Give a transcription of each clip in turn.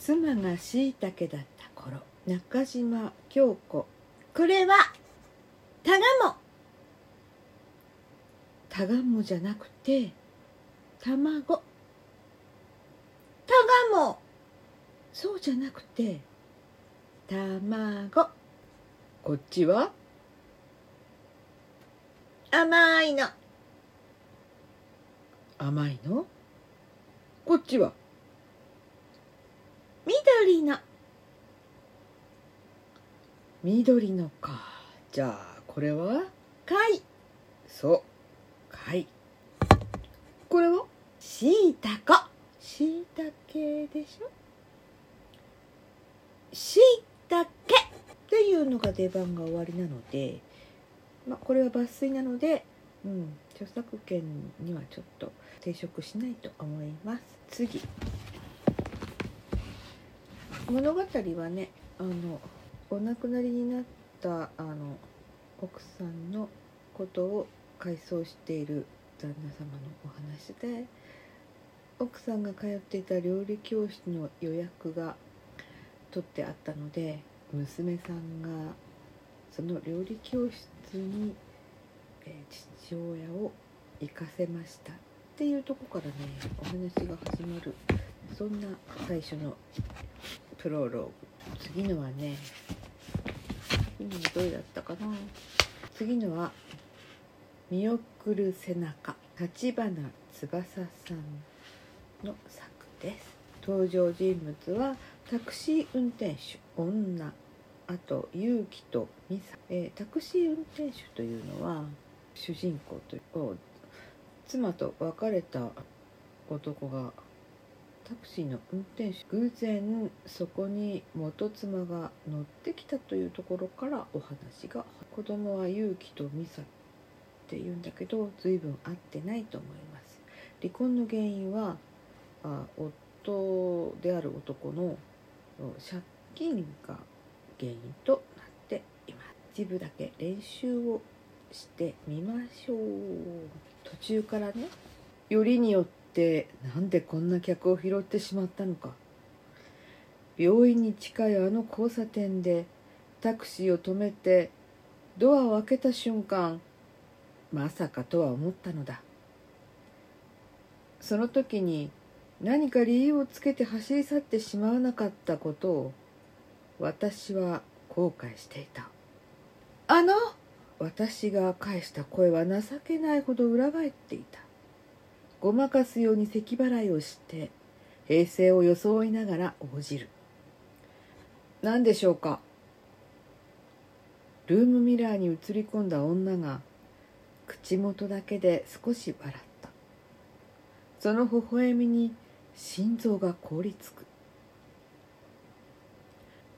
妻がしいたけだった頃中島京子。これはたがも。たがもじゃなくて卵。たがも。そうじゃなくて卵。こっちは？甘いの。甘いの？こっちは？緑の。緑のか。じゃあこれは？貝。そう。貝。これは？しいたこしいたけでしょ？しいたけっていうのが出番が終わりなのでまあこれは抜粋なのでうん著作権にはちょっと抵触しないと思います。次物語はねあのお亡くなりになったあの奥さんのことを回想している旦那様のお話で奥さんが通っていた料理教室の予約が取ってあったので娘さんがその料理教室に、え、父親を行かせましたっていうとこからねお話が始まるそんな最初のプロローグ。次のはね次のどれだったかな？次のは「見送る背中」立花翼さんの作です。登場人物はタクシー運転手。女。あと勇気と美沙、えー、タクシー運転手というのは主人公という。妻と別れた男がタクシーの運転手偶然そこに元妻が乗ってきたというところからお話が子供は勇気と美沙っていうんだけど随分合ってないと思います。離婚の原因はあ夫である男の借金が原因となっています。一部だけ練習をしてみましょう。途中からねよりによってってなんでこんな客を拾ってしまったのか。病院に近いあの交差点でタクシーを止めてドアを開けた瞬間まさかとは思ったのだ。その時に何か理由をつけて走り去ってしまわなかったことを私は後悔していた。あの？私が返した声は情けないほど裏返っていたごまかすように咳払いをして平静を装いながら応じる。何でしょうか？ルームミラーに映り込んだ女が口元だけで少し笑った。その微笑みに心臓が凍りつく。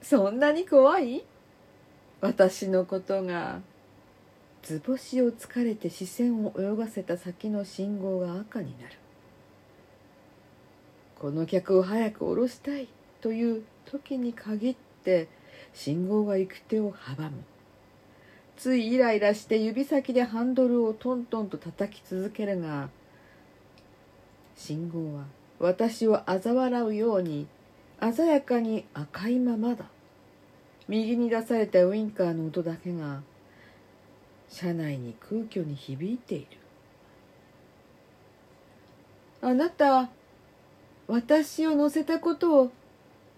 そんなに怖い？私のことが。図星を疲れて視線を泳がせた先の信号が赤になる。この客を早く降ろしたいという時に限って信号が行く手を阻む。ついイライラして指先でハンドルをトントンと叩き続けるが信号は私を嘲笑うように鮮やかに赤いままだ。右に出されたウインカーの音だけが車内に空虚に響いている。あなた私を乗せたことを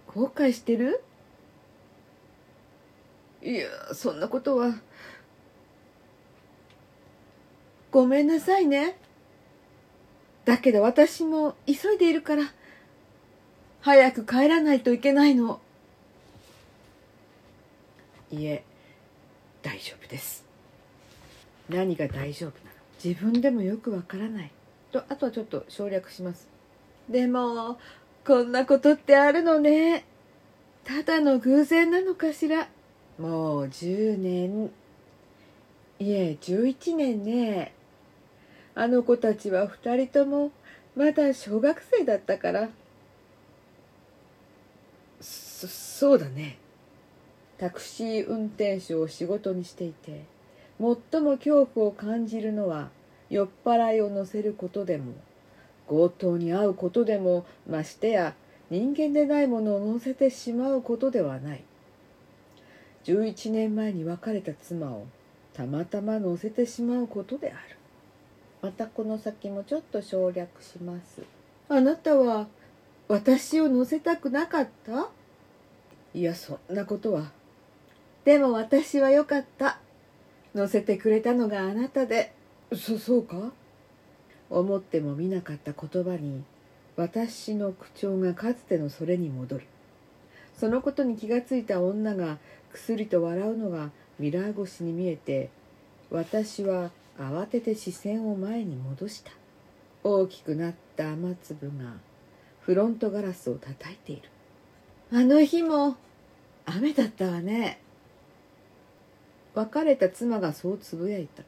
後悔してる？いやそんなことは。ごめんなさいね。だけど私も急いでいるから。早く帰らないといけないの。いえ大丈夫です。何が大丈夫なの？自分でもよくわからない。とあとはちょっと省略します。でもこんなことってあるのね。ただの偶然なのかしら。もう10年。いえ11年ね。あの子たちは2人ともまだ小学生だったから。そそうだね。タクシー運転手を仕事にしていて。最も恐怖を感じるのは酔っ払いを乗せることでも強盗に遭うことでもましてや人間でないものを乗せてしまうことではない。11年前に別れた妻をたまたま乗せてしまうことである。またこの先もちょっと省略します。あなたは私を乗せたくなかった？いやそんなことは。でも私はよかった乗せてくれたのがあなたで。そそうか？思ってもみなかった言葉に私の口調がかつてのそれに戻る。そのことに気がついた女がくすりと笑うのがミラー越しに見えて私は慌てて視線を前に戻した。大きくなった雨粒がフロントガラスを叩いている。あの日も雨だったわね別れた妻がそうつぶやいた。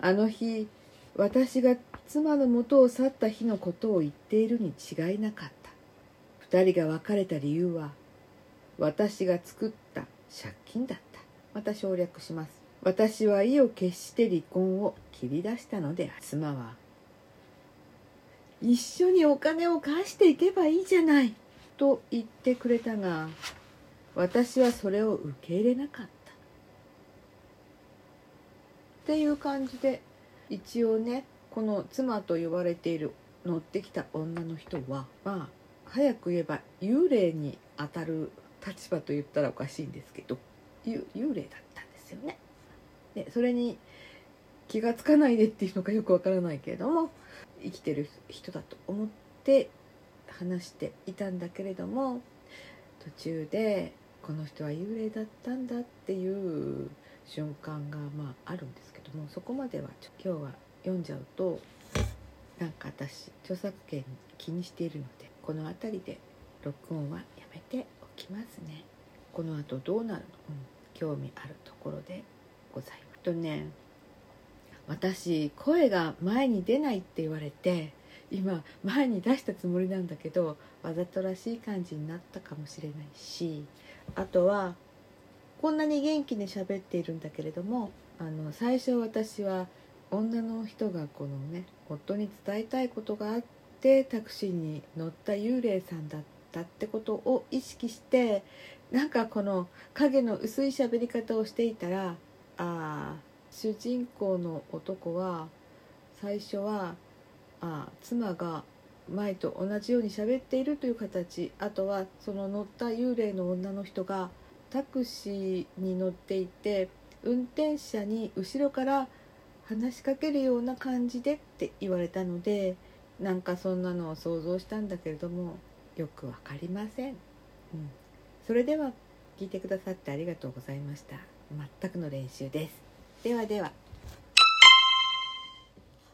あの日私が妻の元を去った日のことを言っているに違いなかった。二人が別れた理由は私が作った借金だった。また省略します。私は意を決して離婚を切り出したので妻は一緒にお金を返していけばいいじゃない。と言ってくれたが私はそれを受け入れなかった。っていう感じで一応ねこの妻と呼ばれている乗ってきた女の人はまあ早く言えば幽霊に当たる立場と言ったらおかしいんですけど幽霊だったんですよね。でそれに気が付かないでっていうのかよくわからないけれども生きてる人だと思って話していたんだけれども途中でこの人は幽霊だったんだっていう瞬間がまああるんですけどもそこまでは今日は読んじゃうとなんか私著作権気にしているのでこの辺りで録音はやめておきますね。この後どうなるの、うん、興味あるところでございます。とね私声が前に出ないって言われて今前に出したつもりなんだけどわざとらしい感じになったかもしれないしあとはこんなに元気に喋っているんだけれどもあの最初私は女の人がこのね夫に伝えたいことがあってタクシーに乗った幽霊さんだったってことを意識してなんかこの影の薄い喋り方をしていたらあ主人公の男は最初はあ妻が前と同じように喋っているという形あとはその乗った幽霊の女の人がタクシーに乗っていて運転者に後ろから話しかけるような感じでって言われたのでなんかそんなのを想像したんだけれどもよく分かりません、うん、それでは聞いてくださってありがとうございました。全くの練習です。ではでは。